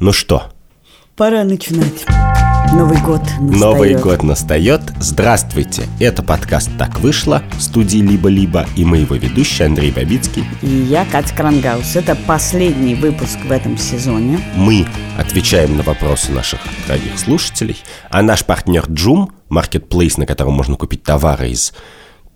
Ну что, Пора начинать. Новый год настает. Новый год настает. Здравствуйте. Это подкаст «Так вышло» студии «Либо-либо» и мы его ведущий Андрей Бабицкий. И я, Катя Крангаус. Это последний выпуск в этом сезоне. Мы отвечаем на вопросы наших дорогих слушателей, а наш партнер Джум, маркетплейс, на котором можно купить товары из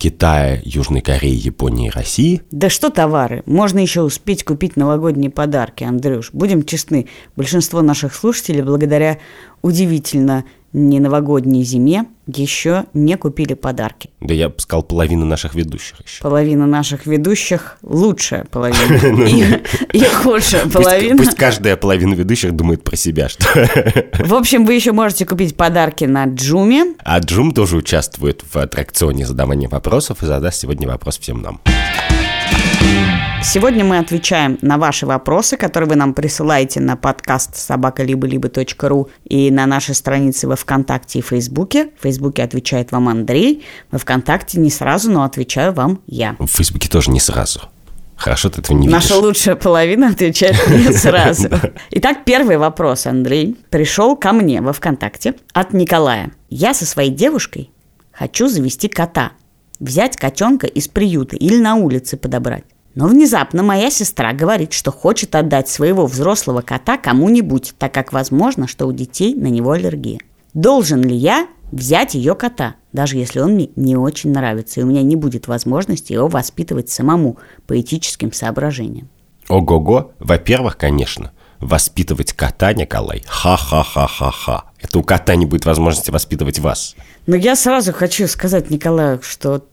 Китая, Южной Кореи, Японии и России. Да что товары? Можно еще успеть купить новогодние подарки, Андрюш. Будем честны, большинство наших слушателей благодаря удивительно не новогодней зиме еще не купили подарки. Да я бы сказал, половина наших ведущих еще. Половина наших ведущих лучшая половина. И, и худшая половина. Пусть, пусть каждая половина ведущих думает про себя. Что... В общем, вы еще можете купить подарки на Джуме. А Джум тоже участвует в аттракционе задавания вопросов и задаст сегодня вопрос всем нам. Сегодня мы отвечаем на ваши вопросы, которые вы нам присылаете на подкаст собакалибо-либо.ру и на нашей странице во Вконтакте и Фейсбуке. В Фейсбуке отвечает вам Андрей, во Вконтакте не сразу, но отвечаю вам я. В Фейсбуке тоже не сразу. Хорошо, ты этого не Наша видишь. лучшая половина отвечает не сразу. Итак, первый вопрос, Андрей, пришел ко мне во ВКонтакте от Николая. Я со своей девушкой хочу завести кота, взять котенка из приюта или на улице подобрать. Но внезапно моя сестра говорит, что хочет отдать своего взрослого кота кому-нибудь, так как возможно, что у детей на него аллергия. Должен ли я взять ее кота, даже если он мне не очень нравится, и у меня не будет возможности его воспитывать самому по этическим соображениям? Ого-го. Во-первых, конечно, воспитывать кота, Николай, ха-ха-ха-ха-ха. Это у кота не будет возможности воспитывать вас. Но я сразу хочу сказать Николаю, что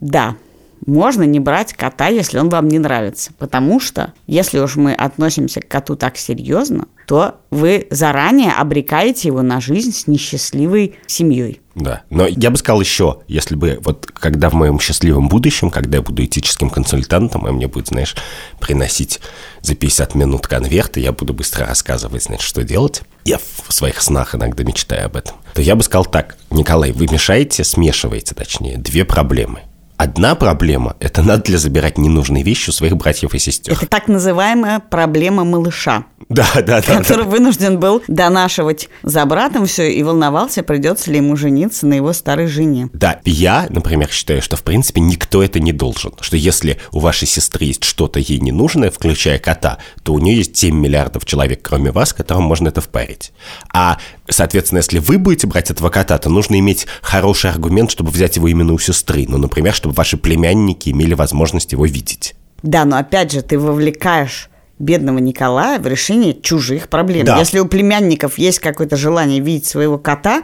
да, можно не брать кота, если он вам не нравится. Потому что, если уж мы относимся к коту так серьезно, то вы заранее обрекаете его на жизнь с несчастливой семьей. Да. Но я бы сказал еще, если бы вот когда в моем счастливом будущем, когда я буду этическим консультантом, и мне будет, знаешь, приносить за 50 минут конверты, я буду быстро рассказывать, значит, что делать. Я в своих снах иногда мечтаю об этом. То я бы сказал так, Николай, вы мешаете, смешиваете, точнее, две проблемы. Одна проблема – это надо ли забирать ненужные вещи у своих братьев и сестер. Это так называемая проблема малыша, Да, да, да. который вынужден был донашивать за братом все и волновался, придется ли ему жениться на его старой жене. Да, я, например, считаю, что в принципе никто это не должен. Что если у вашей сестры есть что-то ей не нужное, включая кота, то у нее есть 7 миллиардов человек, кроме вас, которым можно это впарить. А, соответственно, если вы будете брать этого кота, то нужно иметь хороший аргумент, чтобы взять его именно у сестры. Ну, например, чтобы ваши племянники имели возможность его видеть. Да, но опять же, ты вовлекаешь бедного Николая в решение чужих проблем. Да. Если у племянников есть какое-то желание видеть своего кота,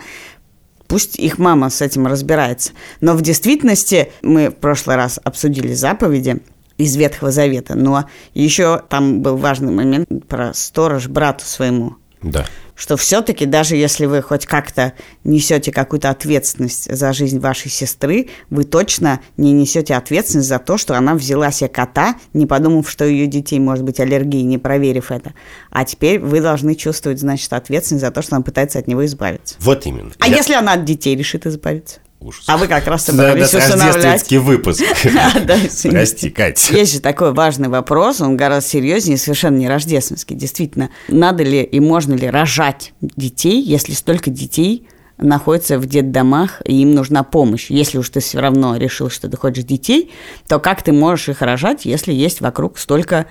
пусть их мама с этим разбирается. Но в действительности мы в прошлый раз обсудили заповеди из Ветхого Завета, но еще там был важный момент про сторож брату своему Да. Что все-таки даже если вы хоть как-то несете какую-то ответственность за жизнь вашей сестры, вы точно не несете ответственность за то, что она взяла себе кота, не подумав, что у ее детей может быть аллергия, не проверив это. А теперь вы должны чувствовать, значит, ответственность за то, что она пытается от него избавиться. Вот именно. А Я- если она от детей решит избавиться? Ужас. А вы как раз собрались да, усыновлять. рождественский выпуск. Прости, Катя. Есть же такой важный вопрос, он гораздо серьезнее, совершенно не рождественский. Действительно, надо ли и можно ли рожать детей, если столько детей находятся в детдомах, и им нужна помощь. Если уж ты все равно решил, что ты хочешь детей, то как ты можешь их рожать, если есть вокруг столько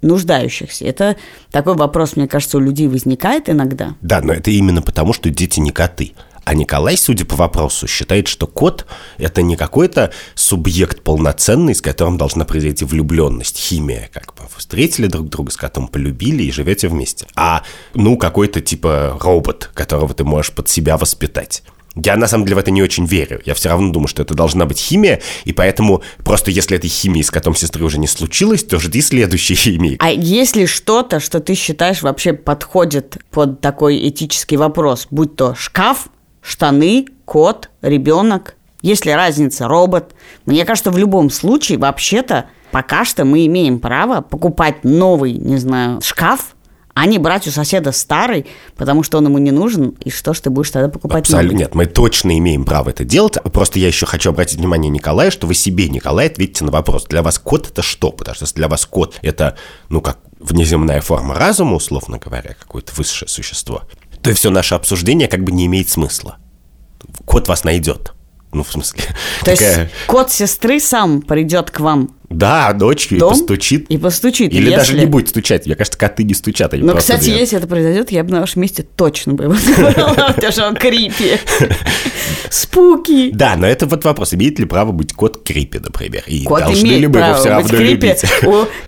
нуждающихся? Это такой вопрос, мне кажется, у людей возникает иногда. Да, но это именно потому, что дети не коты. А Николай, судя по вопросу, считает, что кот – это не какой-то субъект полноценный, с которым должна произойти влюбленность, химия, как бы. Вы встретили друг друга с котом, полюбили и живете вместе. А, ну, какой-то типа робот, которого ты можешь под себя воспитать. Я на самом деле в это не очень верю. Я все равно думаю, что это должна быть химия, и поэтому просто если этой химии с котом сестры уже не случилось, то жди следующей химии. А есть ли что-то, что ты считаешь вообще подходит под такой этический вопрос, будь то шкаф, штаны, кот, ребенок? Есть ли разница, робот? Мне кажется, в любом случае, вообще-то, пока что мы имеем право покупать новый, не знаю, шкаф, а не брать у соседа старый, потому что он ему не нужен, и что ж ты будешь тогда покупать Абсолютно новый? нет, мы точно имеем право это делать. Просто я еще хочу обратить внимание Николая, что вы себе, Николай, ответьте на вопрос. Для вас кот это что? Потому что если для вас кот это, ну, как внеземная форма разума, условно говоря, какое-то высшее существо, то все наше обсуждение как бы не имеет смысла. Кот вас найдет. Ну, в смысле... То такая... есть кот сестры сам придет к вам да, ночью и постучит. И постучит. Или если... даже не будет стучать. Мне кажется, коты не стучат, они Но, кстати, движут. если это произойдет, я бы на вашем месте точно бы его забрала, потому что он крипи. Спуки. Да, но это вот вопрос, имеет ли право быть кот крипи, например? И кот должны имеет ли мы его все равно любить?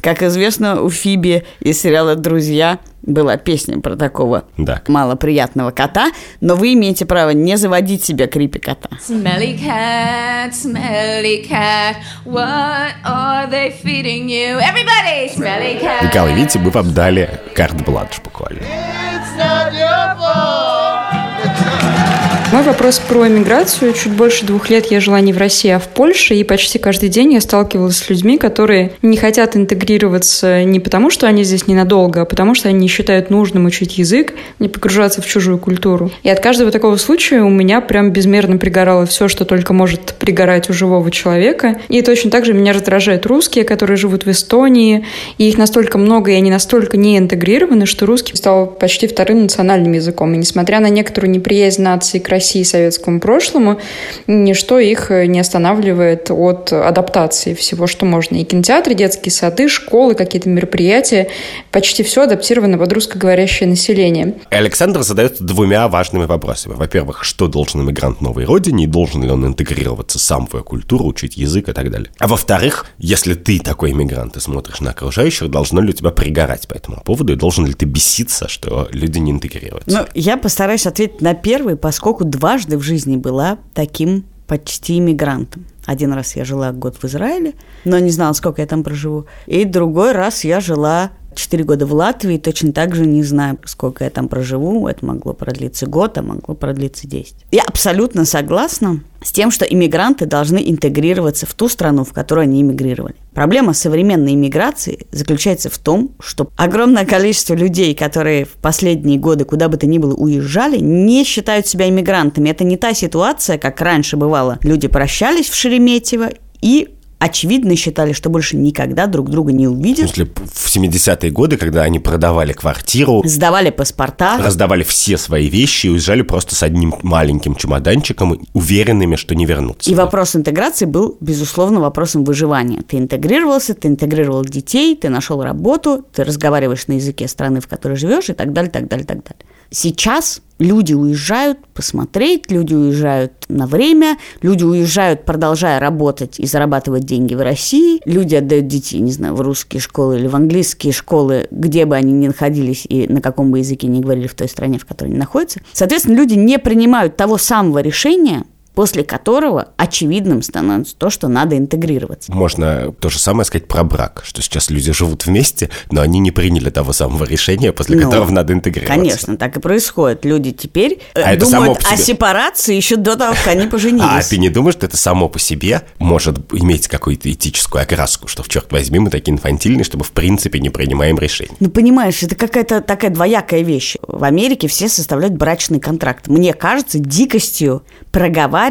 как известно, у Фиби из сериала «Друзья» была песня про такого да. малоприятного кота, но вы имеете право не заводить себе крипи кота. Smelly cat, smelly cat, what are they feeding you? Everybody, smelly cat. Николай, видите, мы вам дали карт-бланш буквально. It's not your fault. Мой вопрос про эмиграцию. Чуть больше двух лет я жила не в России, а в Польше, и почти каждый день я сталкивалась с людьми, которые не хотят интегрироваться не потому, что они здесь ненадолго, а потому что они не считают нужным учить язык, не погружаться в чужую культуру. И от каждого такого случая у меня прям безмерно пригорало все, что только может пригорать у живого человека. И точно так же меня раздражают русские, которые живут в Эстонии, и их настолько много, и они настолько не интегрированы, что русский стал почти вторым национальным языком. И несмотря на некоторую неприязнь нации к России и советскому прошлому, ничто их не останавливает от адаптации всего, что можно. И кинотеатры, детские сады, школы, какие-то мероприятия, почти все адаптировано под русскоговорящее население. Александр задает двумя важными вопросами. Во-первых, что должен иммигрант новой родине, и должен ли он интегрироваться сам в ее культуру, учить язык и так далее. А во-вторых, если ты такой иммигрант и смотришь на окружающих, должно ли у тебя пригорать по этому поводу, и должен ли ты беситься, что люди не интегрируются? Ну, я постараюсь ответить на первый, поскольку дважды в жизни была таким почти иммигрантом. Один раз я жила год в Израиле, но не знала, сколько я там проживу. И другой раз я жила 4 года в Латвии, точно так же не знаю, сколько я там проживу. Это могло продлиться год, а могло продлиться 10. Я абсолютно согласна с тем, что иммигранты должны интегрироваться в ту страну, в которую они иммигрировали. Проблема современной иммиграции заключается в том, что огромное количество людей, которые в последние годы куда бы то ни было уезжали, не считают себя иммигрантами. Это не та ситуация, как раньше бывало. Люди прощались в Шереметьево и очевидно считали, что больше никогда друг друга не увидят. В смысле, в 70-е годы, когда они продавали квартиру, сдавали паспорта, раздавали все свои вещи и уезжали просто с одним маленьким чемоданчиком, уверенными, что не вернутся. И вопрос интеграции был, безусловно, вопросом выживания. Ты интегрировался, ты интегрировал детей, ты нашел работу, ты разговариваешь на языке страны, в которой живешь и так далее, так далее, так далее. Сейчас люди уезжают посмотреть, люди уезжают на время, люди уезжают, продолжая работать и зарабатывать деньги в России, люди отдают детей, не знаю, в русские школы или в английские школы, где бы они ни находились и на каком бы языке ни говорили в той стране, в которой они находятся. Соответственно, люди не принимают того самого решения, после которого очевидным становится то, что надо интегрироваться. Можно то же самое сказать про брак, что сейчас люди живут вместе, но они не приняли того самого решения, после ну, которого надо интегрироваться. Конечно, так и происходит. Люди теперь э, а думают о сепарации еще до того, как они поженились. А ты не думаешь, что это само по себе может иметь какую-то этическую окраску, что, в черт возьми, мы такие инфантильные, чтобы в принципе не принимаем решений? Ну, понимаешь, это какая-то такая двоякая вещь. В Америке все составляют брачный контракт. Мне кажется дикостью проговаривать,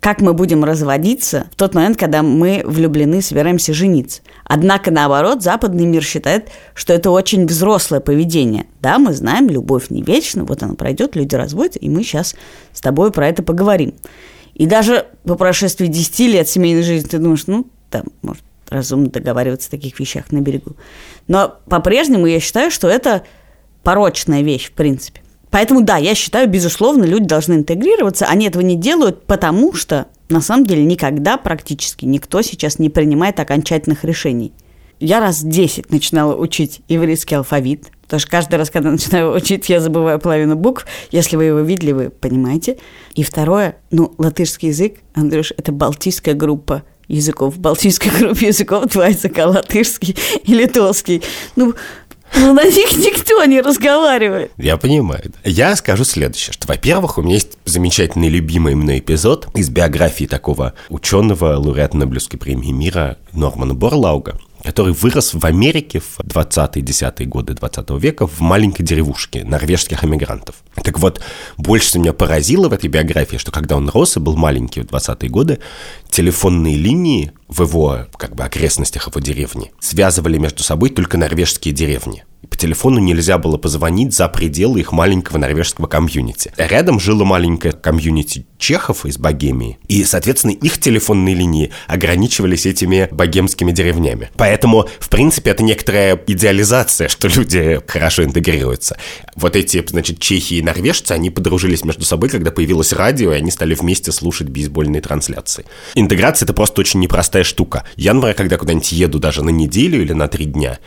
как мы будем разводиться в тот момент, когда мы влюблены, собираемся жениться. Однако, наоборот, западный мир считает, что это очень взрослое поведение. Да, мы знаем, любовь не вечна, вот она пройдет, люди разводятся, и мы сейчас с тобой про это поговорим. И даже по прошествии 10 лет семейной жизни ты думаешь, ну, там, может, разумно договариваться о таких вещах на берегу. Но по-прежнему я считаю, что это порочная вещь, в принципе. Поэтому, да, я считаю, безусловно, люди должны интегрироваться. Они этого не делают, потому что, на самом деле, никогда практически никто сейчас не принимает окончательных решений. Я раз 10 начинала учить еврейский алфавит, потому что каждый раз, когда начинаю учить, я забываю половину букв. Если вы его видели, вы понимаете. И второе, ну, латышский язык, Андрюш, это балтийская группа языков. В балтийской группе языков два языка, латышский и литовский. Ну, ну, на них никто не разговаривает. Я понимаю. Я скажу следующее, что, во-первых, у меня есть замечательный любимый мной эпизод из биографии такого ученого, лауреата Нобелевской премии мира Нормана Борлауга, который вырос в Америке в 20-10-е годы 20 века в маленькой деревушке норвежских эмигрантов. Так вот, больше меня поразило в этой биографии, что когда он рос и был маленький в 20-е годы, телефонные линии в его как бы окрестностях его деревни связывали между собой только норвежские деревни по телефону нельзя было позвонить за пределы их маленького норвежского комьюнити. Рядом жило маленькое комьюнити чехов из Богемии, и, соответственно, их телефонные линии ограничивались этими богемскими деревнями. Поэтому, в принципе, это некоторая идеализация, что люди хорошо интегрируются. Вот эти, значит, чехи и норвежцы, они подружились между собой, когда появилось радио, и они стали вместе слушать бейсбольные трансляции. Интеграция — это просто очень непростая штука. Я, например, когда куда-нибудь еду даже на неделю или на три дня,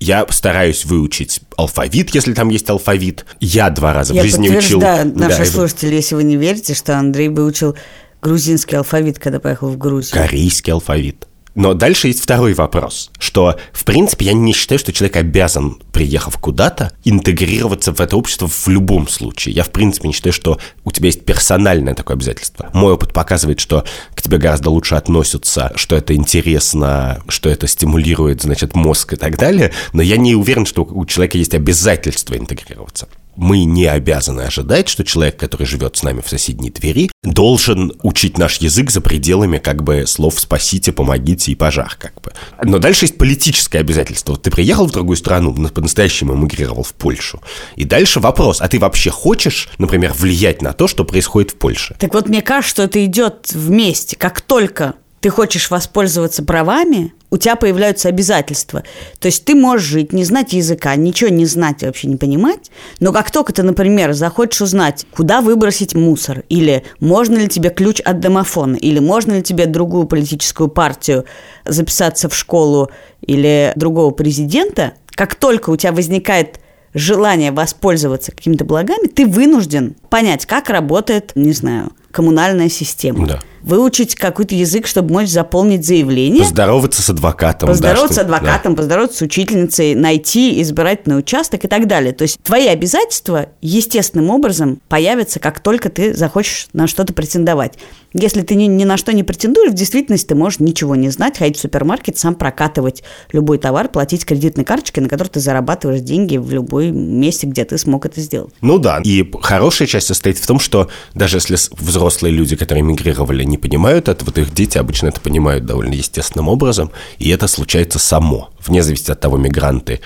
я стараюсь выучить алфавит, если там есть алфавит. Я два раза я в жизни учил. наши да, слушатели, если вы не верите, что Андрей выучил грузинский алфавит, когда поехал в Грузию. Корейский алфавит. Но дальше есть второй вопрос, что, в принципе, я не считаю, что человек обязан, приехав куда-то, интегрироваться в это общество в любом случае. Я, в принципе, не считаю, что у тебя есть персональное такое обязательство. Мой опыт показывает, что к тебе гораздо лучше относятся, что это интересно, что это стимулирует, значит, мозг и так далее, но я не уверен, что у человека есть обязательство интегрироваться мы не обязаны ожидать, что человек, который живет с нами в соседней двери, должен учить наш язык за пределами как бы слов «спасите», «помогите» и «пожар» как бы. Но дальше есть политическое обязательство. Вот ты приехал в другую страну, по-настоящему эмигрировал в Польшу. И дальше вопрос, а ты вообще хочешь, например, влиять на то, что происходит в Польше? Так вот, мне кажется, что это идет вместе. Как только ты хочешь воспользоваться правами, у тебя появляются обязательства. То есть ты можешь жить, не знать языка, ничего не знать и вообще не понимать, но как только ты, например, захочешь узнать, куда выбросить мусор, или можно ли тебе ключ от домофона, или можно ли тебе другую политическую партию записаться в школу или другого президента, как только у тебя возникает желание воспользоваться какими-то благами, ты вынужден понять, как работает, не знаю, коммунальная система. Да выучить какой-то язык, чтобы мочь заполнить заявление. Поздороваться с адвокатом. Поздороваться да, с адвокатом, да. поздороваться с учительницей, найти избирательный участок и так далее. То есть твои обязательства естественным образом появятся, как только ты захочешь на что-то претендовать. Если ты ни, ни на что не претендуешь, в действительности ты можешь ничего не знать, ходить в супермаркет, сам прокатывать любой товар, платить кредитной карточкой, на которой ты зарабатываешь деньги в любой месте, где ты смог это сделать. Ну да, и хорошая часть состоит в том, что даже если взрослые люди, которые мигрировали, не понимают это, вот их дети обычно это понимают довольно естественным образом, и это случается само, вне зависимости от того, мигранты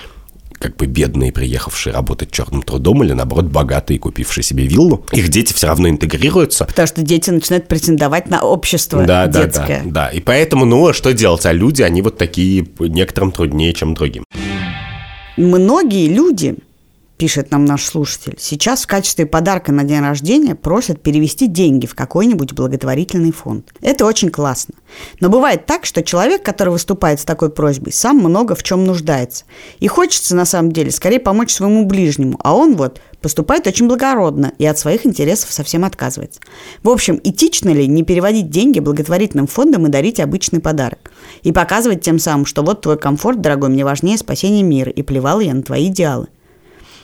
как бы бедные, приехавшие работать черным трудом, или наоборот богатые, купившие себе виллу, их дети все равно интегрируются. Потому что дети начинают претендовать на общество да, детское. Да, да, да. И поэтому, ну, а что делать? А люди, они вот такие некоторым труднее, чем другим. Многие люди пишет нам наш слушатель, сейчас в качестве подарка на день рождения просят перевести деньги в какой-нибудь благотворительный фонд. Это очень классно. Но бывает так, что человек, который выступает с такой просьбой, сам много в чем нуждается. И хочется, на самом деле, скорее помочь своему ближнему, а он вот поступает очень благородно и от своих интересов совсем отказывается. В общем, этично ли не переводить деньги благотворительным фондам и дарить обычный подарок? И показывать тем самым, что вот твой комфорт, дорогой, мне важнее спасения мира, и плевал я на твои идеалы.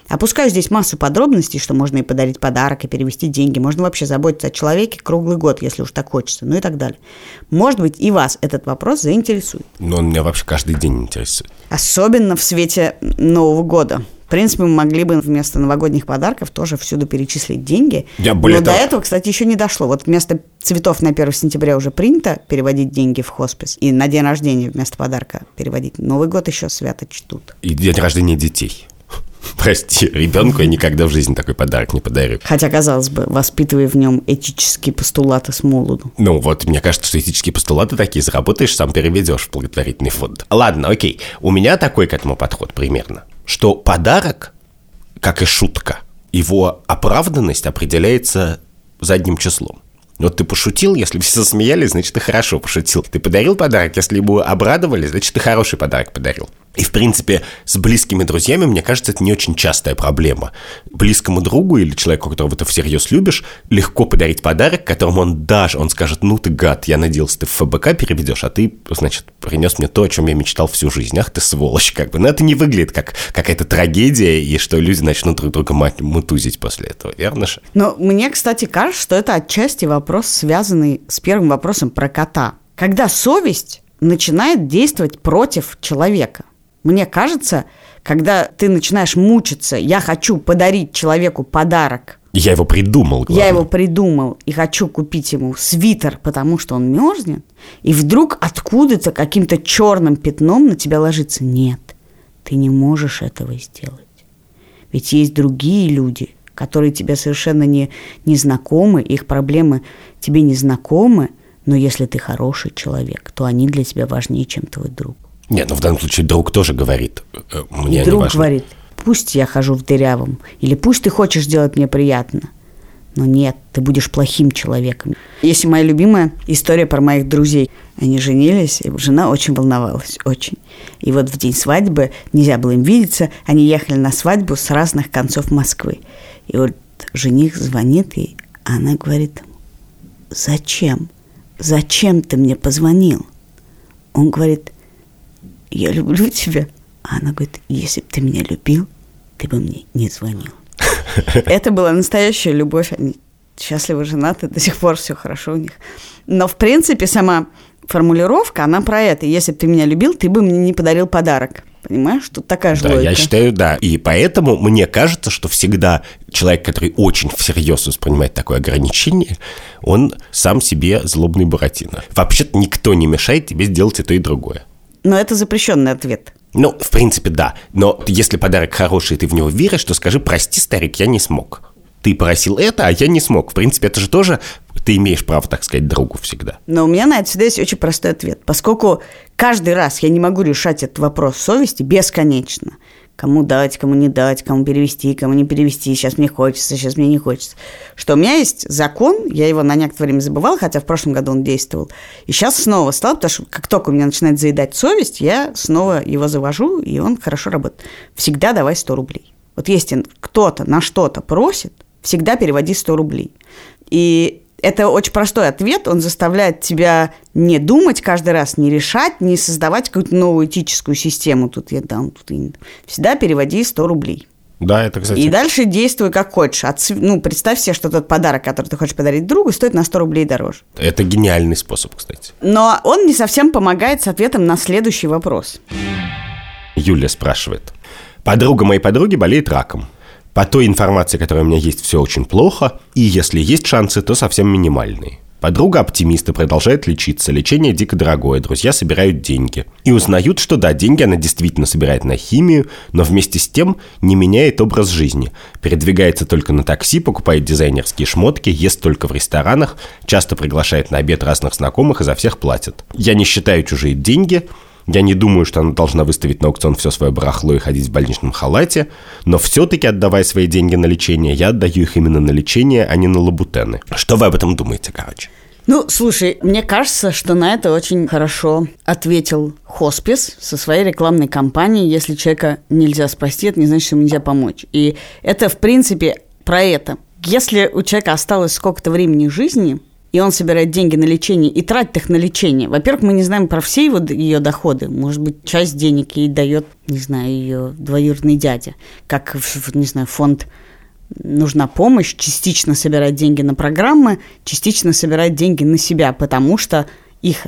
Опускаю здесь массу подробностей, что можно и подарить подарок, и перевести деньги. Можно вообще заботиться о человеке круглый год, если уж так хочется, ну и так далее. Может быть, и вас этот вопрос заинтересует. Но он меня вообще каждый день интересует. Особенно в свете Нового года. В принципе, мы могли бы вместо новогодних подарков тоже всюду перечислить деньги. Я более Но того... до этого, кстати, еще не дошло. Вот вместо цветов на 1 сентября уже принято переводить деньги в хоспис. И на день рождения вместо подарка переводить. Новый год еще свято чтут. И день рождения детей. Прости, ребенку я никогда в жизни такой подарок не подарю. Хотя, казалось бы, воспитывая в нем этические постулаты с молоду. Ну вот, мне кажется, что этические постулаты такие, заработаешь, сам переведешь в благотворительный фонд. Ладно, окей. У меня такой к этому подход примерно, что подарок, как и шутка, его оправданность определяется задним числом. Вот ты пошутил, если все засмеялись, значит, ты хорошо пошутил. Ты подарил подарок, если ему обрадовали, значит, ты хороший подарок подарил. И, в принципе, с близкими друзьями, мне кажется, это не очень частая проблема. Близкому другу или человеку, которого ты всерьез любишь, легко подарить подарок, которому он даже, он скажет, ну ты гад, я надеялся, ты в ФБК переведешь, а ты, значит, принес мне то, о чем я мечтал всю жизнь. Ах ты сволочь, как бы. Но это не выглядит как какая-то трагедия, и что люди начнут друг друга мутузить после этого, верно же? Но мне, кстати, кажется, что это отчасти вопрос, связанный с первым вопросом про кота. Когда совесть начинает действовать против человека. Мне кажется, когда ты начинаешь мучиться, я хочу подарить человеку подарок. Я его придумал. Главное. Я его придумал и хочу купить ему свитер, потому что он мерзнет. И вдруг откуда-то каким-то черным пятном на тебя ложится. Нет, ты не можешь этого сделать. Ведь есть другие люди, которые тебе совершенно не, не знакомы, их проблемы тебе не знакомы, но если ты хороший человек, то они для тебя важнее, чем твой друг. Нет, ну в данном случае друг тоже говорит. Э, мне друг важно. говорит, пусть я хожу в дырявом, или пусть ты хочешь сделать мне приятно. Но нет, ты будешь плохим человеком. Есть моя любимая история про моих друзей. Они женились, и жена очень волновалась, очень. И вот в день свадьбы нельзя было им видеться, они ехали на свадьбу с разных концов Москвы. И вот жених звонит, и она говорит, зачем? Зачем ты мне позвонил? Он говорит, я люблю тебя. А она говорит, если бы ты меня любил, ты бы мне не звонил. Это была настоящая любовь. Они счастливо женаты, до сих пор все хорошо у них. Но, в принципе, сама формулировка, она про это. Если бы ты меня любил, ты бы мне не подарил подарок. Понимаешь, тут такая же да, логика. я считаю, да. И поэтому мне кажется, что всегда человек, который очень всерьез воспринимает такое ограничение, он сам себе злобный Буратино. Вообще-то никто не мешает тебе сделать и то, и другое. Но это запрещенный ответ. Ну, в принципе, да. Но если подарок хороший, и ты в него веришь, то скажи, прости, старик, я не смог. Ты просил это, а я не смог. В принципе, это же тоже ты имеешь право, так сказать, другу всегда. Но у меня на это всегда есть очень простой ответ. Поскольку каждый раз я не могу решать этот вопрос совести бесконечно – кому дать, кому не дать, кому перевести, кому не перевести, сейчас мне хочется, сейчас мне не хочется. Что у меня есть закон, я его на некоторое время забывал, хотя в прошлом году он действовал, и сейчас снова стал, потому что как только у меня начинает заедать совесть, я снова его завожу, и он хорошо работает. Всегда давай 100 рублей. Вот если кто-то на что-то просит, всегда переводи 100 рублей. И это очень простой ответ, он заставляет тебя не думать каждый раз, не решать, не создавать какую-то новую этическую систему. Тут я дам, тут я... Всегда переводи 100 рублей. Да, это, кстати. И дальше действуй как хочешь. От, ну, представь себе, что тот подарок, который ты хочешь подарить другу, стоит на 100 рублей дороже. Это гениальный способ, кстати. Но он не совсем помогает с ответом на следующий вопрос. Юля спрашивает. Подруга моей подруги болеет раком. По той информации, которая у меня есть, все очень плохо, и если есть шансы, то совсем минимальные. Подруга оптимиста продолжает лечиться, лечение дико дорогое, друзья собирают деньги. И узнают, что да, деньги она действительно собирает на химию, но вместе с тем не меняет образ жизни. Передвигается только на такси, покупает дизайнерские шмотки, ест только в ресторанах, часто приглашает на обед разных знакомых и за всех платит. Я не считаю чужие деньги, я не думаю, что она должна выставить на аукцион все свое барахло и ходить в больничном халате, но все-таки, отдавая свои деньги на лечение, я отдаю их именно на лечение, а не на лабутены. Что вы об этом думаете, короче? Ну, слушай, мне кажется, что на это очень хорошо ответил хоспис со своей рекламной кампанией. Если человека нельзя спасти, это не значит, что ему нельзя помочь. И это, в принципе, про это. Если у человека осталось сколько-то времени жизни, и он собирает деньги на лечение и тратит их на лечение. Во-первых, мы не знаем про все его, ее доходы. Может быть, часть денег ей дает, не знаю, ее двоюродный дядя. Как, не знаю, фонд нужна помощь, частично собирать деньги на программы, частично собирать деньги на себя, потому что их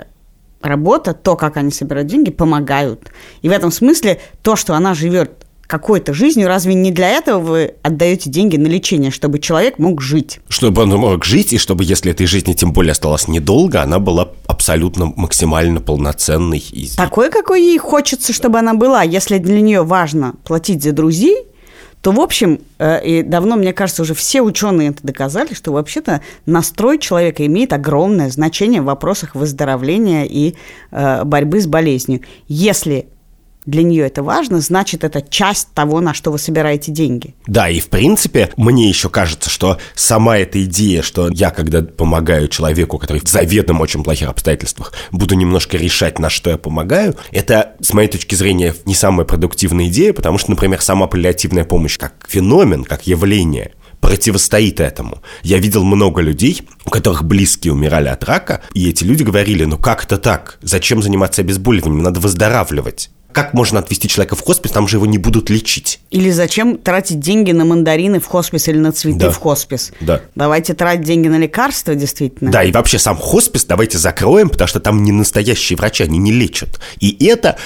работа, то, как они собирают деньги, помогают. И в этом смысле то, что она живет какой-то жизнью. Разве не для этого вы отдаете деньги на лечение, чтобы человек мог жить? Чтобы он мог жить, и чтобы, если этой жизни тем более осталось недолго, она была абсолютно максимально полноценной. И... Такой, какой ей хочется, чтобы она была. Если для нее важно платить за друзей, то, в общем, э, и давно, мне кажется, уже все ученые это доказали, что вообще-то настрой человека имеет огромное значение в вопросах выздоровления и э, борьбы с болезнью. Если для нее это важно, значит, это часть того, на что вы собираете деньги. Да, и в принципе, мне еще кажется, что сама эта идея, что я, когда помогаю человеку, который в заведомо очень плохих обстоятельствах, буду немножко решать, на что я помогаю, это, с моей точки зрения, не самая продуктивная идея, потому что, например, сама паллиативная помощь как феномен, как явление, противостоит этому. Я видел много людей, у которых близкие умирали от рака, и эти люди говорили, ну как это так? Зачем заниматься обезболиванием? Надо выздоравливать. Как можно отвезти человека в хоспис, там же его не будут лечить? Или зачем тратить деньги на мандарины в хоспис или на цветы Да. в хоспис? Да. Давайте тратить деньги на лекарства, действительно. Да, и вообще сам хоспис давайте закроем, потому что там не настоящие врачи, они не лечат. И это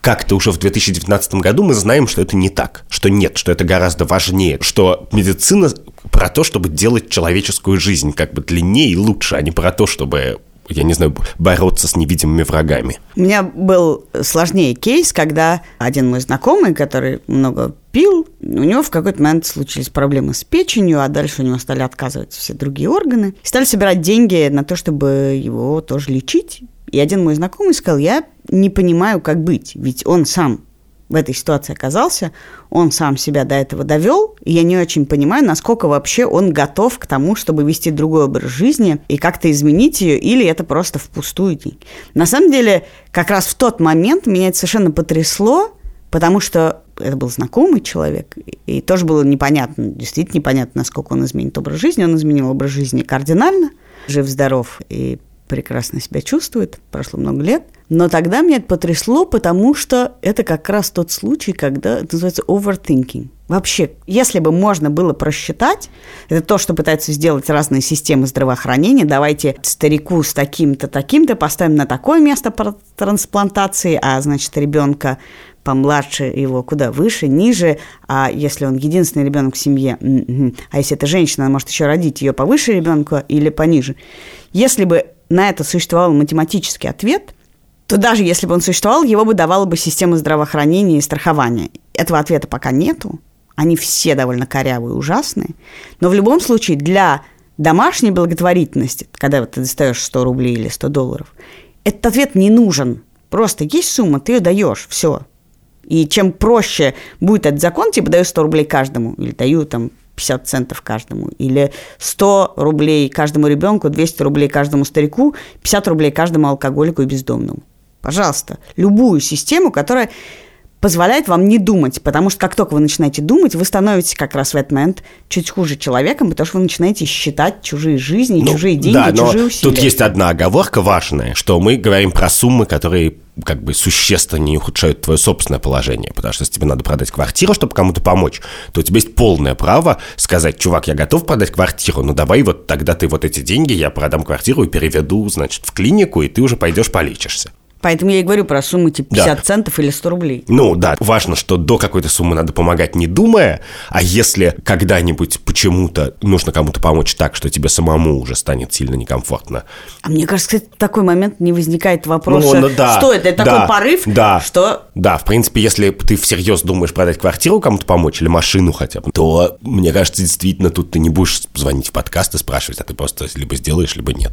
как-то уже в 2019 году мы знаем, что это не так, что нет, что это гораздо важнее, что медицина про то, чтобы делать человеческую жизнь как бы длиннее и лучше, а не про то, чтобы, я не знаю, бороться с невидимыми врагами. У меня был сложнее кейс, когда один мой знакомый, который много пил, у него в какой-то момент случились проблемы с печенью, а дальше у него стали отказывать все другие органы. И стали собирать деньги на то, чтобы его тоже лечить. И один мой знакомый сказал, я не понимаю, как быть, ведь он сам в этой ситуации оказался, он сам себя до этого довел, и я не очень понимаю, насколько вообще он готов к тому, чтобы вести другой образ жизни и как-то изменить ее, или это просто впустую деньги. На самом деле, как раз в тот момент меня это совершенно потрясло, потому что это был знакомый человек, и тоже было непонятно, действительно непонятно, насколько он изменит образ жизни. Он изменил образ жизни кардинально, жив-здоров и прекрасно себя чувствует, прошло много лет. Но тогда меня это потрясло, потому что это как раз тот случай, когда это называется overthinking. Вообще, если бы можно было просчитать, это то, что пытаются сделать разные системы здравоохранения. Давайте старику с таким-то, таким-то поставим на такое место трансплантации, а значит, ребенка помладше его куда выше, ниже, а если он единственный ребенок в семье, м, м, а если это женщина, она может еще родить ее повыше ребенка или пониже. Если бы на это существовал математический ответ, то даже если бы он существовал, его бы давала бы система здравоохранения и страхования. Этого ответа пока нету. Они все довольно корявые, ужасные. Но в любом случае для домашней благотворительности, когда ты достаешь 100 рублей или 100 долларов, этот ответ не нужен. Просто есть сумма, ты ее даешь, все. И чем проще будет этот закон, типа даю 100 рублей каждому, или даю там 50 центов каждому, или 100 рублей каждому ребенку, 200 рублей каждому старику, 50 рублей каждому алкоголику и бездомному. Пожалуйста, любую систему, которая позволяет вам не думать, потому что как только вы начинаете думать, вы становитесь как раз в этот момент чуть хуже человеком, потому что вы начинаете считать чужие жизни, Ну, чужие деньги, да, но чужие усилия. тут есть одна оговорка важная, что мы говорим про суммы, которые как бы существенно не ухудшают твое собственное положение, потому что если тебе надо продать квартиру, чтобы кому-то помочь, то у тебя есть полное право сказать, чувак, я готов продать квартиру, но давай вот тогда ты вот эти деньги, я продам квартиру и переведу, значит, в клинику, и ты уже пойдешь полечишься. Поэтому я и говорю про суммы типа Да. 50 центов или 100 рублей. Ну да, важно, что до какой-то суммы надо помогать не думая, а если когда-нибудь почему-то нужно кому-то помочь так, что тебе самому уже станет сильно некомфортно, А мне кажется, кстати, в такой момент не возникает вопроса, ну, да, стоит это да, такой порыв, да, что Да, в принципе, если ты всерьез думаешь продать квартиру кому-то помочь или машину хотя бы, то, мне кажется, действительно тут ты не будешь звонить в подкаст и спрашивать, а ты просто либо сделаешь, либо нет.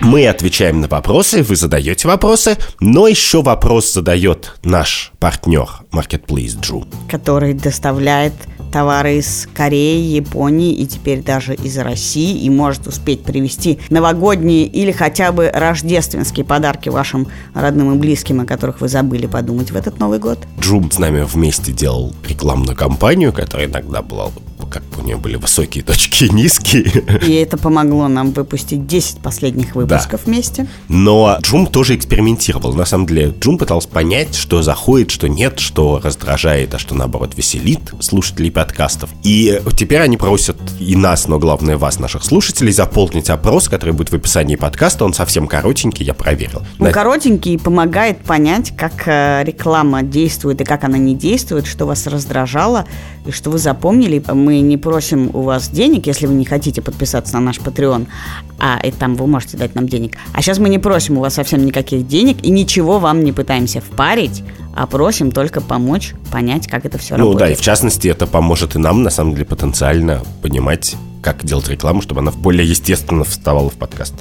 Мы отвечаем на вопросы, вы задаете вопросы, но еще вопрос задает наш партнер Marketplace Drew. который доставляет товары из Кореи, Японии и теперь даже из России и может успеть привезти новогодние или хотя бы рождественские подарки вашим родным и близким, о которых вы забыли подумать в этот Новый год. Джум с нами вместе делал рекламную кампанию, которая иногда была, как бы у нее были высокие точки и низкие. И это помогло нам выпустить 10 последних выпусков вместе. Но Джум тоже экспериментировал. На самом деле, Джум пытался понять, что заходит, что нет, что раздражает, а что наоборот веселит слушателей подкастов. И теперь они просят и нас, но главное вас, наших слушателей, заполнить опрос, который будет в описании подкаста. Он совсем коротенький, я проверил. Он На- коротенький и помогает понять, как э, реклама действует и как она не действует, что вас раздражало и что вы запомнили. Мы не просим у вас денег, если вы не хотите подписаться на наш Patreon, а и там вы можете дать нам денег. А сейчас мы не просим у вас совсем никаких денег и ничего вам не пытаемся впарить, а просим только помочь понять, как это все Ну да, и работает. в частности, это поможет и нам, на самом деле, потенциально понимать, как делать рекламу, чтобы она более естественно вставала в подкаст.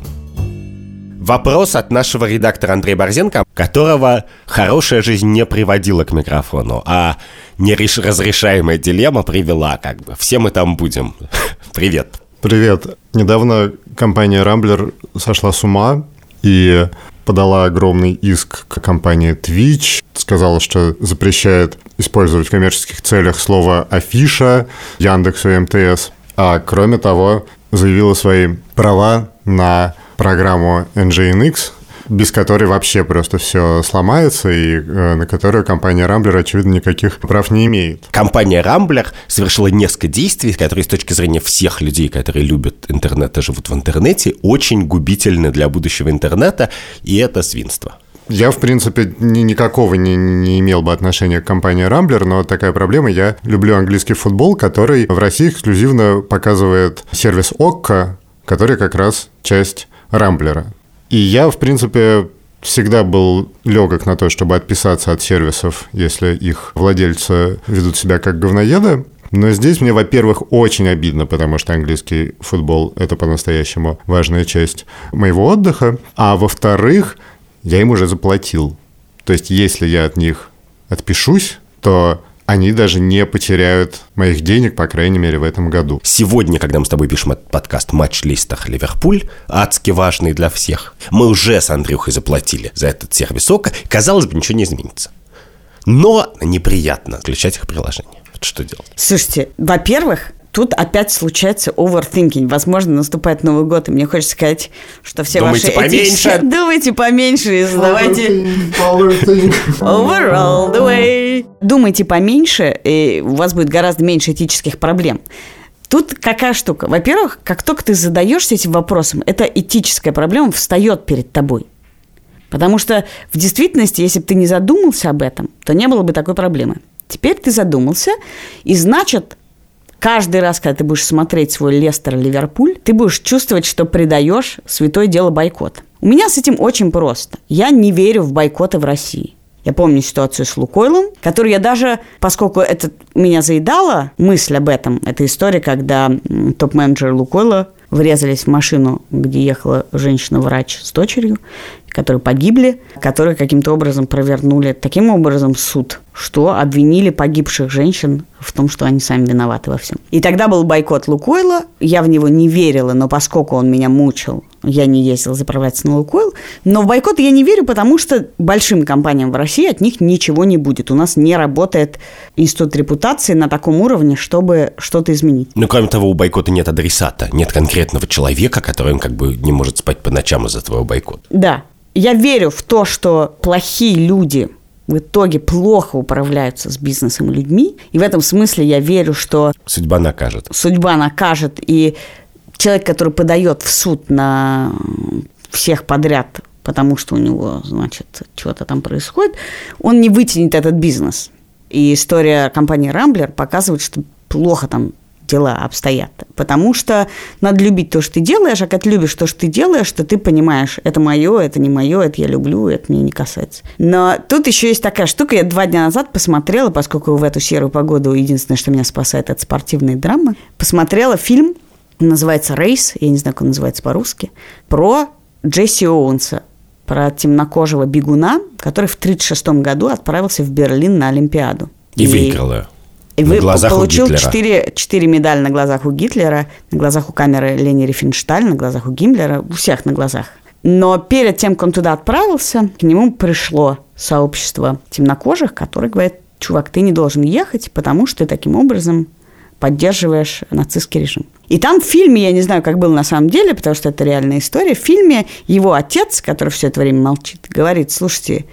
Вопрос от нашего редактора Андрея Борзенко, которого хорошая жизнь не приводила к микрофону, а неразрешаемая дилемма привела как бы. Все мы там будем. Привет. Привет. Недавно компания Рамблер сошла с ума и подала огромный иск к компании Twitch. Сказала, что запрещает использовать в коммерческих целях слово «афиша» Яндексу и МТС. А кроме того, заявила свои права на программу NGNX, без которой вообще просто все сломается, и э, на которую компания Рамблер, очевидно, никаких прав не имеет. Компания Рамблер совершила несколько действий, которые с точки зрения всех людей, которые любят интернет и живут в интернете, очень губительны для будущего интернета, и это свинство. Я, в принципе, ни, никакого не, не имел бы отношения к компании Рамблер, но такая проблема. Я люблю английский футбол, который в России эксклюзивно показывает сервис ОККО, который как раз часть Рамблера. И я, в принципе, всегда был легок на то, чтобы отписаться от сервисов, если их владельцы ведут себя как говноеды. Но здесь мне, во-первых, очень обидно, потому что английский футбол – это по-настоящему важная часть моего отдыха. А во-вторых, я им уже заплатил. То есть, если я от них отпишусь, то они даже не потеряют моих денег, по крайней мере, в этом году. Сегодня, когда мы с тобой пишем этот подкаст «Матч Листер Ливерпуль», адски важный для всех, мы уже с Андрюхой заплатили за этот сервис ОКО, казалось бы, ничего не изменится. Но неприятно включать их приложение. Вот что делать? Слушайте, во-первых, тут опять случается overthinking. Возможно, наступает Новый год, и мне хочется сказать, что все Думайте ваши поменьше. этические... Думайте поменьше и задавайте... Over all the way. Думайте поменьше, и у вас будет гораздо меньше этических проблем. Тут какая штука? Во-первых, как только ты задаешься этим вопросом, эта этическая проблема встает перед тобой. Потому что в действительности, если бы ты не задумался об этом, то не было бы такой проблемы. Теперь ты задумался, и значит, каждый раз, когда ты будешь смотреть свой Лестер-Ливерпуль, ты будешь чувствовать, что предаешь святое дело бойкота. У меня с этим очень просто. Я не верю в бойкоты в России. Я помню ситуацию с Лукойлом, которую я даже, поскольку это меня заедала, мысль об этом, это история, когда м, топ-менеджеры Лукойла врезались в машину, где ехала женщина-врач с дочерью, которые погибли, которые каким-то образом провернули таким образом суд, что обвинили погибших женщин в том, что они сами виноваты во всем. И тогда был бойкот Лукойла, я в него не верила, но поскольку он меня мучил, я не ездила заправляться на Лукойл, но в бойкот я не верю, потому что большим компаниям в России от них ничего не будет. У нас не работает институт репутации на таком уровне, чтобы что-то изменить. Ну, кроме того, у бойкота нет адресата, нет конкретного человека, который как бы не может спать по ночам из-за твоего бойкота. Да, я верю в то, что плохие люди в итоге плохо управляются с бизнесом и людьми. И в этом смысле я верю, что Судьба накажет. судьба накажет, и человек, который подает в суд на всех подряд, потому что у него, значит, что-то там происходит, он не вытянет этот бизнес. И история компании Рамблер показывает, что плохо там дела обстоят. Потому что надо любить то, что ты делаешь, а ты любишь то, что ты делаешь, то ты понимаешь, это мое, это не мое, это я люблю, это мне не касается. Но тут еще есть такая штука, я два дня назад посмотрела, поскольку в эту серую погоду единственное, что меня спасает, это спортивные драмы, посмотрела фильм, называется «Рейс», я не знаю, как он называется по-русски, про Джесси Оуэнса, про темнокожего бегуна, который в 1936 году отправился в Берлин на Олимпиаду. И. И на вы глазах у получил Гитлера. 4, 4 медали на глазах у Гитлера, на глазах у камеры Лени Рифеншталь, на глазах у Гиммлера, у всех на глазах. Но перед тем, как он туда отправился, к нему пришло сообщество темнокожих, которые говорят, чувак, ты не должен ехать, потому что ты таким образом поддерживаешь нацистский режим. И там в фильме, я не знаю, как было на самом деле, потому что это реальная история, в фильме его отец, который все это время молчит, говорит, слушайте,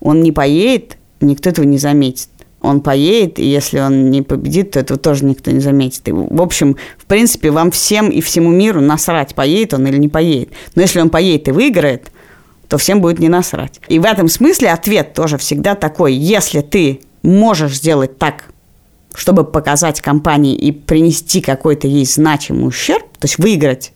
он не поедет, никто этого не заметит. Он поедет, и если он не победит, то этого тоже никто не заметит. И, в общем, в принципе, вам всем и всему миру насрать, поедет он или не поедет. Но если он поедет и выиграет, то всем будет не насрать. И в этом смысле ответ тоже всегда такой, если ты можешь сделать так, чтобы показать компании и принести какой-то ей значимый ущерб, то есть выиграть,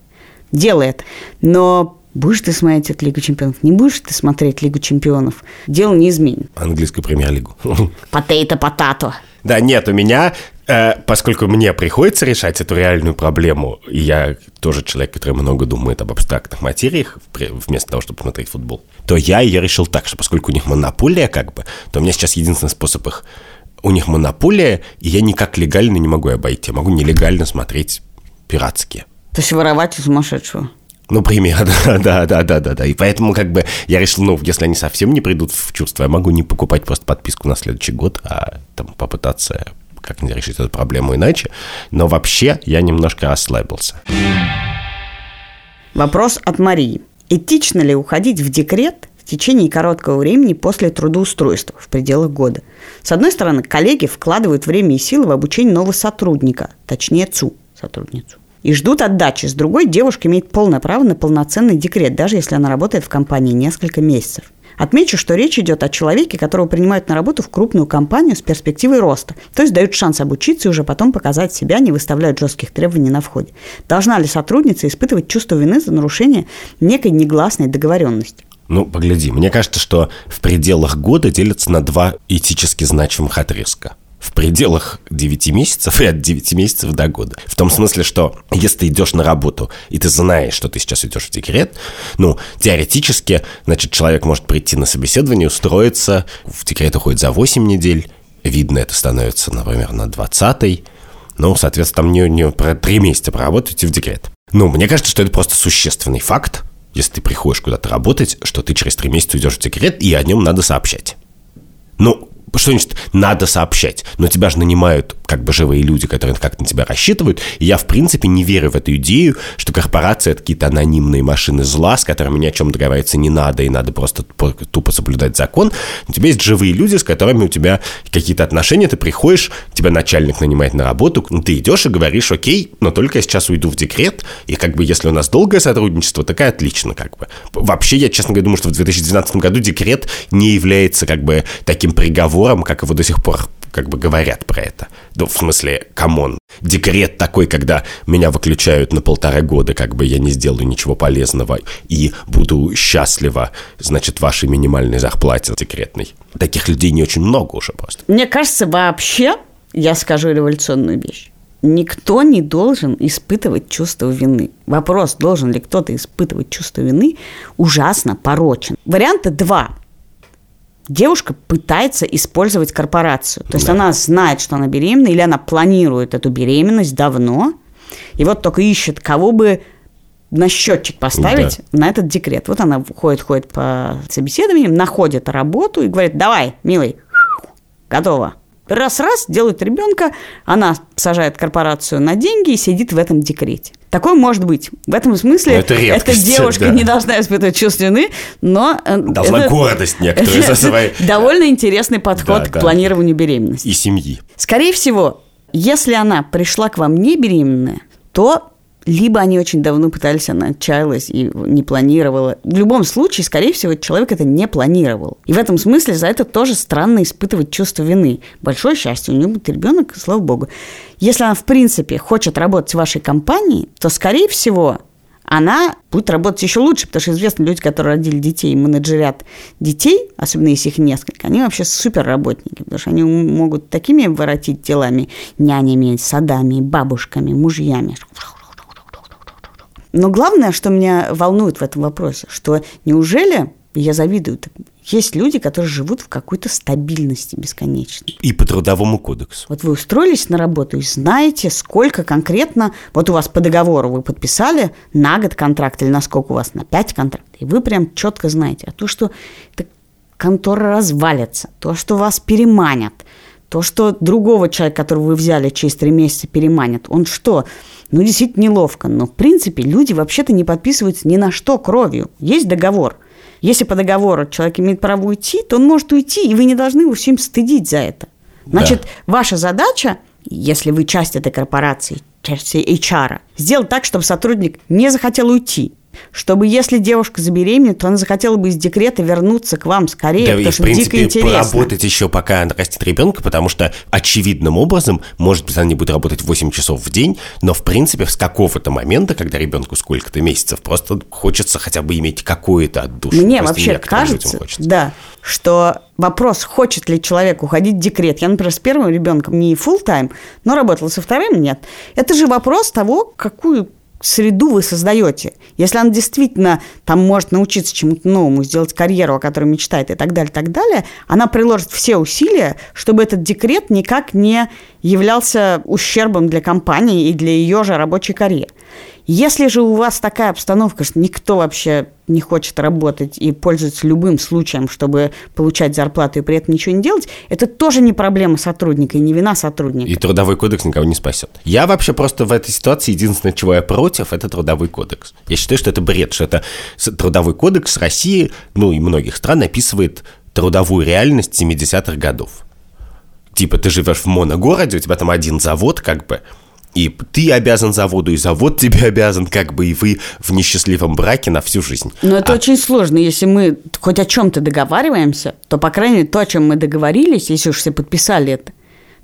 делай это. Но будешь ты смотреть эту Лигу Чемпионов, не будешь ты смотреть Лигу Чемпионов, дело не изменит. Английскую премьер-лигу. Потейто-потато. Да, нет, у меня, э, поскольку мне приходится решать эту реальную проблему, и я тоже человек, который много думает об абстрактных материях, вместо того, чтобы смотреть футбол, то я ее решил так, что поскольку у них монополия, как бы, то у меня сейчас единственный способ их... У них монополия, и я никак легально не могу обойти. Я могу нелегально смотреть пиратские. То есть воровать у сумасшедшего. Ну, пример, да, да, да, да, да, да. И поэтому, как бы, я решил, ну, если они совсем не придут в чувство, я могу не покупать просто подписку на следующий год, а там попытаться как-нибудь решить эту проблему иначе. Но вообще я немножко расслабился. Вопрос от Марии. Этично ли уходить в декрет в течение короткого времени после трудоустройства в пределах года? С одной стороны, коллеги вкладывают время и силы в обучение нового сотрудника, точнее ЦУ, сотрудницу и ждут отдачи. С другой, девушка имеет полное право на полноценный декрет, даже если она работает в компании несколько месяцев. Отмечу, что речь идет о человеке, которого принимают на работу в крупную компанию с перспективой роста. То есть дают шанс обучиться и уже потом показать себя, не выставляют жестких требований на входе. Должна ли сотрудница испытывать чувство вины за нарушение некой негласной договоренности? Ну, погляди, мне кажется, что в пределах года делятся на два этически значимых отрезка в пределах 9 месяцев и от 9 месяцев до года. В том смысле, что если ты идешь на работу, и ты знаешь, что ты сейчас идешь в декрет, ну, теоретически, значит, человек может прийти на собеседование, устроиться, в декрет уходит за 8 недель, видно это становится, например, на 20 ну, соответственно, там не, не про 3 месяца проработаете в декрет. Ну, мне кажется, что это просто существенный факт, если ты приходишь куда-то работать, что ты через 3 месяца уйдешь в декрет, и о нем надо сообщать. Ну, что значит надо сообщать? Но тебя же нанимают как бы живые люди, которые как на тебя рассчитывают. И я, в принципе, не верю в эту идею, что корпорация – это какие-то анонимные машины зла, с которыми ни о чем договариваться не надо, и надо просто тупо соблюдать закон. У тебя есть живые люди, с которыми у тебя какие-то отношения, ты приходишь, тебя начальник нанимает на работу, ты идешь и говоришь, окей, но только я сейчас уйду в декрет, и как бы если у нас долгое сотрудничество, такая отлично как бы. Вообще, я, честно говоря, думаю, что в 2012 году декрет не является как бы таким приговором, как его до сих пор как бы говорят про это. Ну, в смысле, come on. Декрет такой, когда меня выключают на полтора года, как бы я не сделаю ничего полезного и буду счастлива, значит, вашей минимальной зарплате декретной. Таких людей не очень много уже просто. Мне кажется, вообще, я скажу революционную вещь. Никто не должен испытывать чувство вины. Вопрос, должен ли кто-то испытывать чувство вины, ужасно порочен. Варианта два девушка пытается использовать корпорацию. То есть да. она знает, что она беременна, или она планирует эту беременность давно, и вот только ищет, кого бы на счетчик поставить да. на этот декрет. Вот она ходит, ходит по собеседованиям, находит работу и говорит, давай, милый, готово раз-раз делают ребенка, она сажает корпорацию на деньги и сидит в этом декрете. Такое может быть. В этом смысле это эта девушка да. не должна испытывать чувство вины, но... Э, должна это, гордость некоторую за свои... Довольно интересный подход да, к да. планированию беременности. И семьи. Скорее всего, если она пришла к вам не беременная, то либо они очень давно пытались, она отчаялась и не планировала. В любом случае, скорее всего, человек это не планировал. И в этом смысле за это тоже странно испытывать чувство вины. Большое счастье, у нее будет ребенок, слава богу. Если она, в принципе, хочет работать в вашей компании, то, скорее всего, она будет работать еще лучше, потому что известно, люди, которые родили детей и менеджерят детей, особенно если их несколько, они вообще супер работники, потому что они могут такими воротить делами, нянями, садами, бабушками, мужьями. Но главное, что меня волнует в этом вопросе, что неужели я завидую. Есть люди, которые живут в какой-то стабильности бесконечной. И по трудовому кодексу. Вот вы устроились на работу и знаете, сколько конкретно, вот у вас по договору вы подписали на год контракт или на сколько у вас, на пять контрактов, и вы прям четко знаете. А то, что контора развалится, то, что вас переманят, то, что другого человека, которого вы взяли через три месяца, переманят, он что, ну, действительно неловко. Но, в принципе, люди вообще-то не подписываются ни на что кровью. Есть договор. Если по договору человек имеет право уйти, то он может уйти, и вы не должны его всем стыдить за это. Значит, да. ваша задача, если вы часть этой корпорации, часть HR, сделать так, чтобы сотрудник не захотел уйти чтобы если девушка забеременеет, то она захотела бы из декрета вернуться к вам скорее, да, потому и, что в принципе, дико интересно. поработать еще, пока она растет ребенка, потому что очевидным образом, может быть, она не будет работать 8 часов в день, но, в принципе, с какого-то момента, когда ребенку сколько-то месяцев, просто хочется хотя бы иметь какое-то отдушину. Мне вообще кажется, да, что вопрос, хочет ли человек уходить в декрет. Я, например, с первым ребенком не full тайм но работала со вторым нет. Это же вопрос того, какую среду вы создаете. Если она действительно там может научиться чему-то новому, сделать карьеру, о которой мечтает и так далее, так далее, она приложит все усилия, чтобы этот декрет никак не являлся ущербом для компании и для ее же рабочей карьеры. Если же у вас такая обстановка, что никто вообще не хочет работать и пользуется любым случаем, чтобы получать зарплату и при этом ничего не делать, это тоже не проблема сотрудника и не вина сотрудника. И трудовой кодекс никого не спасет. Я вообще просто в этой ситуации единственное, чего я против, это трудовой кодекс. Я считаю, что это бред, что это трудовой кодекс России, ну и многих стран описывает трудовую реальность 70-х годов. Типа ты живешь в моногороде, у тебя там один завод, как бы, и ты обязан заводу, и завод тебе обязан, как бы и вы в несчастливом браке на всю жизнь. Но это А- очень сложно. Если мы хоть о чем-то договариваемся, то, по крайней мере, то, о чем мы договорились, если уж все подписали это,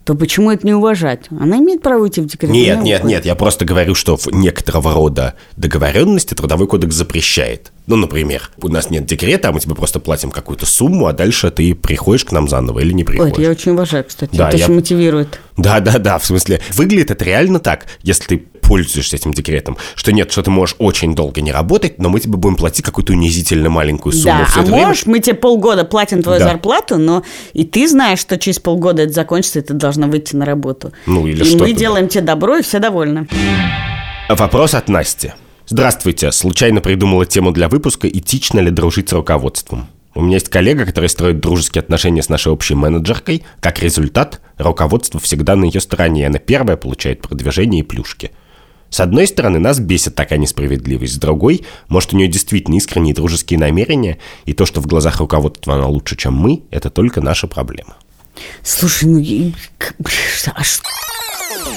то почему это не уважать? Она имеет право уйти в декрет. Нет, нет, нет, я просто говорю, что некоторого рода договоренности трудовой кодекс запрещает. Ну, например, у нас нет декрета, а мы тебе просто платим какую-то сумму, а дальше ты приходишь к нам заново или не Ой, приходишь. это я очень уважаю, кстати. Да, это я- очень мотивирует. Да, да, да, в смысле, выглядит это реально так, если ты пользуешься этим декретом, что нет, что ты можешь очень долго не работать, но мы тебе будем платить какую-то унизительно маленькую сумму Да, все а это время. можешь, мы тебе полгода платим твою Да. зарплату, но и ты знаешь, что через полгода это закончится, и ты должна выйти на работу. Ну, или и что-то, мы да. делаем тебе добро, и все довольны. Вопрос от Насти. Здравствуйте, случайно придумала тему для выпуска «Этично ли дружить с руководством?» У меня есть коллега, который строит дружеские отношения с нашей общей менеджеркой. Как результат, руководство всегда на ее стороне, и она первая получает продвижение и плюшки. С одной стороны, нас бесит такая несправедливость, с другой, может, у нее действительно искренние дружеские намерения, и то, что в глазах руководства она лучше, чем мы, это только наша проблема. Слушай, ну а ш-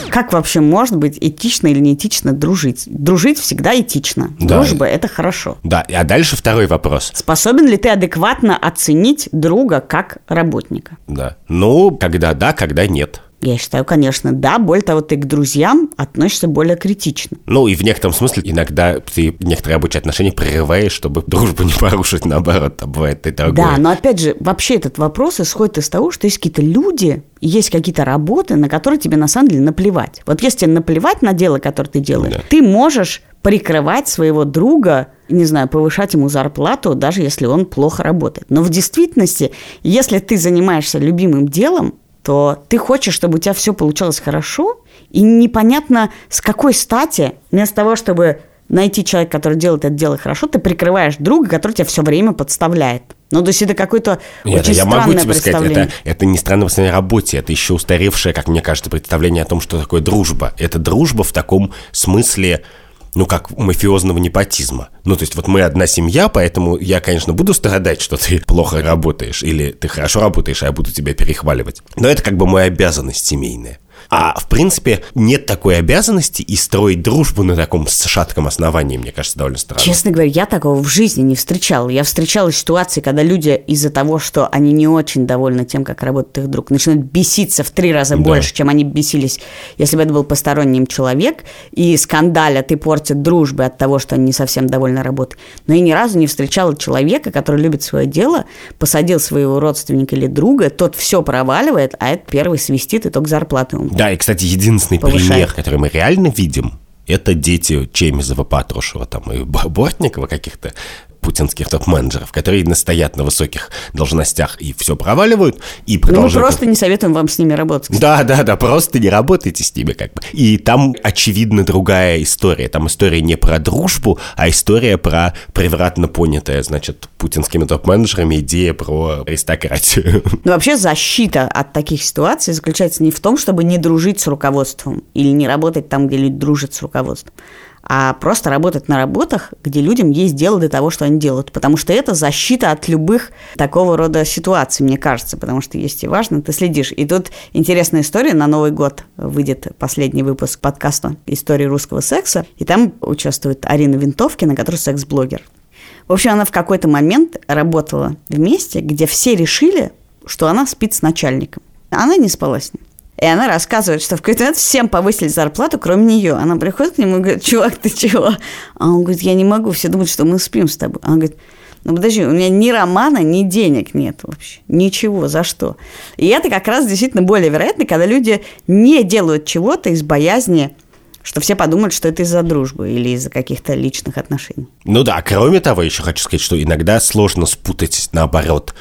как вообще может быть этично или неэтично дружить? Дружить всегда этично. Да. Дружба – это хорошо. Да, а дальше второй вопрос. Способен ли ты адекватно оценить друга как работника? Да. Ну, когда да, когда нет. Я считаю, конечно, да. Более того, ты к друзьям относишься более критично. Ну, и в некотором смысле иногда ты некоторые рабочие отношения прерываешь, чтобы дружбу не порушить, наоборот, там бывает и такое. Да, но опять же, вообще этот вопрос исходит из того, что есть какие-то люди, есть какие-то работы, на которые тебе на самом деле наплевать. Вот если тебе наплевать на дело, которое ты делаешь, Да. ты можешь прикрывать своего друга, не знаю, повышать ему зарплату, даже если он плохо работает. Но в действительности, если ты занимаешься любимым делом, то ты хочешь, чтобы у тебя все получалось хорошо, и непонятно, с какой стати, вместо того, чтобы найти человека, который делает это дело хорошо, ты прикрываешь друга, который тебя все время подставляет. Ну, то есть это какое-то Нет, очень я странное могу тебе сказать, представление. это, это не странное представление о работе, это еще устаревшее, как мне кажется, представление о том, что такое дружба. Это дружба в таком смысле, ну, как мафиозного непотизма. Ну, то есть вот мы одна семья, поэтому я, конечно, буду страдать, что ты плохо работаешь, или ты хорошо работаешь, а я буду тебя перехваливать. Но это как бы моя обязанность семейная. А в принципе нет такой обязанности и строить дружбу на таком шатком основании, мне кажется, довольно странно. Честно говоря, я такого в жизни не встречала. Я встречала ситуации, когда люди из-за того, что они не очень довольны тем, как работает их друг, начинают беситься в три раза Да. больше, чем они бесились, если бы это был посторонним человек, и скандалят и портят дружбы от того, что они не совсем довольны работой. Но я ни разу не встречала человека, который любит свое дело, посадил своего родственника или друга, тот все проваливает, а этот первый свистит, и только зарплату ему Да, и, кстати, единственный Повышает. пример, который мы реально видим, это дети Чемизова, Патрушева там, и Бортникова каких-то путинских топ-менеджеров, которые настоят на высоких должностях и все проваливают, и Но мы продолжают... просто не советуем вам с ними работать. Да, да, да, просто не работайте с ними как бы. И там, очевидно, другая история. Там история не про дружбу, а история про превратно понятая, значит, путинскими топ-менеджерами идея про аристократию. Но вообще защита от таких ситуаций заключается не в том, чтобы не дружить с руководством или не работать там, где люди дружат с руководством, а просто работать на работах, где людям есть дело до того, что они делают. Потому что это защита от любых такого рода ситуаций, мне кажется. Потому что есть и важно, ты следишь. И тут интересная история. На Новый год выйдет последний выпуск подкаста «Истории русского секса». И там участвует Арина Винтовкина, которая секс-блогер. В общем, она в какой-то момент работала в месте, где все решили, что она спит с начальником. Она не спала с ним. И она рассказывает, что в какой-то момент всем повысили зарплату, кроме нее. Она приходит к нему и говорит, чувак, ты чего? А он говорит, я не могу, все думают, что мы спим с тобой. Она говорит, ну подожди, у меня ни романа, ни денег нет вообще. Ничего, за что? И это как раз действительно более вероятно, когда люди не делают чего-то из боязни, что все подумают, что это из-за дружбы или из-за каких-то личных отношений. Ну да, кроме того, еще хочу сказать, что иногда сложно спутать, наоборот,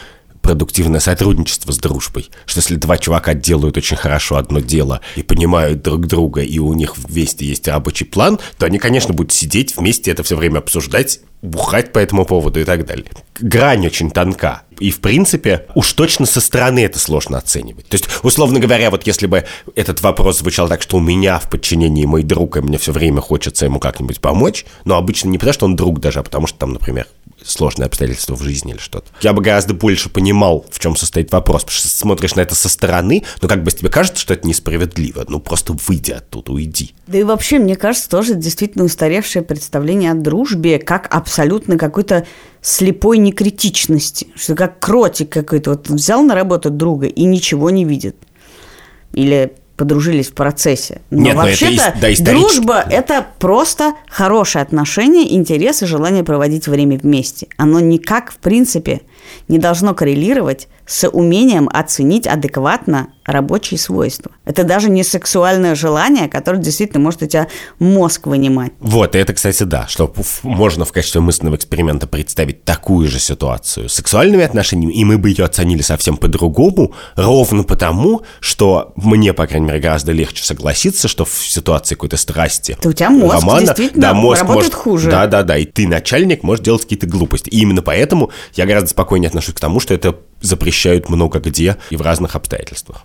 продуктивное сотрудничество с дружбой. Что если два чувака делают очень хорошо одно дело и понимают друг друга, и у них вместе есть рабочий план, то они, конечно, будут сидеть вместе это все время обсуждать, бухать по этому поводу и так далее. Грань очень тонка. И, в принципе, уж точно со стороны это сложно оценивать. То есть, условно говоря, вот если бы этот вопрос звучал так, что у меня в подчинении мой друг, и мне все время хочется ему как-нибудь помочь, но обычно не потому, что он друг даже, а потому что там, например, сложные обстоятельства в жизни или что-то. Я бы гораздо больше понимал, в чем состоит вопрос, потому что смотришь на это со стороны, но как бы тебе кажется, что это несправедливо, ну просто выйди оттуда, уйди. Да и вообще, мне кажется, тоже действительно устаревшее представление о дружбе как абсолютно какой-то слепой некритичности, что как кротик какой-то вот взял на работу друга и ничего не видит. Или подружились в процессе. Но Нет, это вообще-то ис- да, дружба – это просто хорошее отношение, интерес и желание проводить время вместе. Оно никак, в принципе, не должно коррелировать с умением оценить адекватно рабочие свойства. Это даже не сексуальное желание, которое действительно может у тебя мозг вынимать. Вот, и это, кстати, да, что можно в качестве мысленного эксперимента представить такую же ситуацию с сексуальными отношениями, и мы бы ее оценили совсем по-другому, ровно потому, что мне, по крайней мере, гораздо легче согласиться, что в ситуации какой-то страсти Да у тебя мозг романа, действительно да, мозг работает может, хуже. Да, да, да, и ты, начальник, можешь делать какие-то глупости. И именно поэтому я гораздо спокойнее отношусь к тому, что это запрещают много где и в разных обстоятельствах.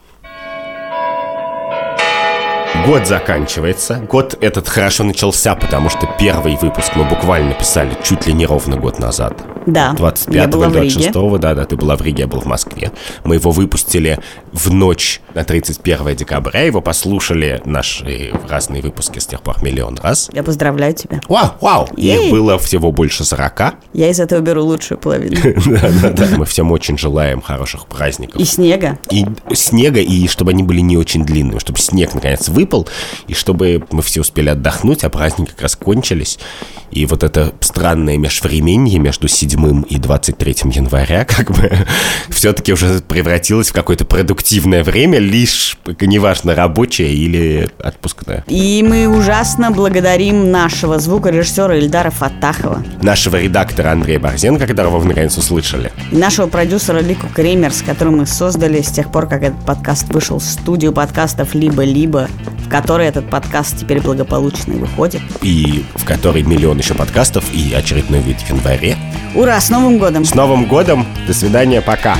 Год заканчивается. Год этот хорошо начался, потому что первый выпуск мы буквально писали чуть ли не ровно год назад. Да, 25 я была в или Риге. 26 да, да, ты была в Риге, я был в Москве. Мы его выпустили в ночь на 31 декабря, его послушали наши разные выпуски с тех пор миллион раз. Я поздравляю тебя. Вау, вау! Их было всего больше 40. Я из этого беру лучшую половину. Да, да, да. Мы всем очень желаем хороших праздников. И снега. И снега, и чтобы они были не очень длинными, чтобы снег наконец выпал, и чтобы мы все успели отдохнуть, а праздники как раз кончились. И вот это странное межвременье между 7 и 23 января как бы все-таки уже превратилось в какое-то продуктивное время, лишь неважно, рабочее или отпускное. И мы ужасно благодарим нашего звукорежиссера Ильдара Фатахова, Нашего редактора Андрея Борзенко, которого вы наконец услышали. и нашего продюсера Лику Кремер, с которым мы создали с тех пор, как этот подкаст вышел, студию подкастов «Либо-либо», в которой этот подкаст теперь благополучно выходит. и в которой миллион еще подкастов, и очередной выйдет в январе. Ура, с Новым годом! С Новым годом! До свидания, пока!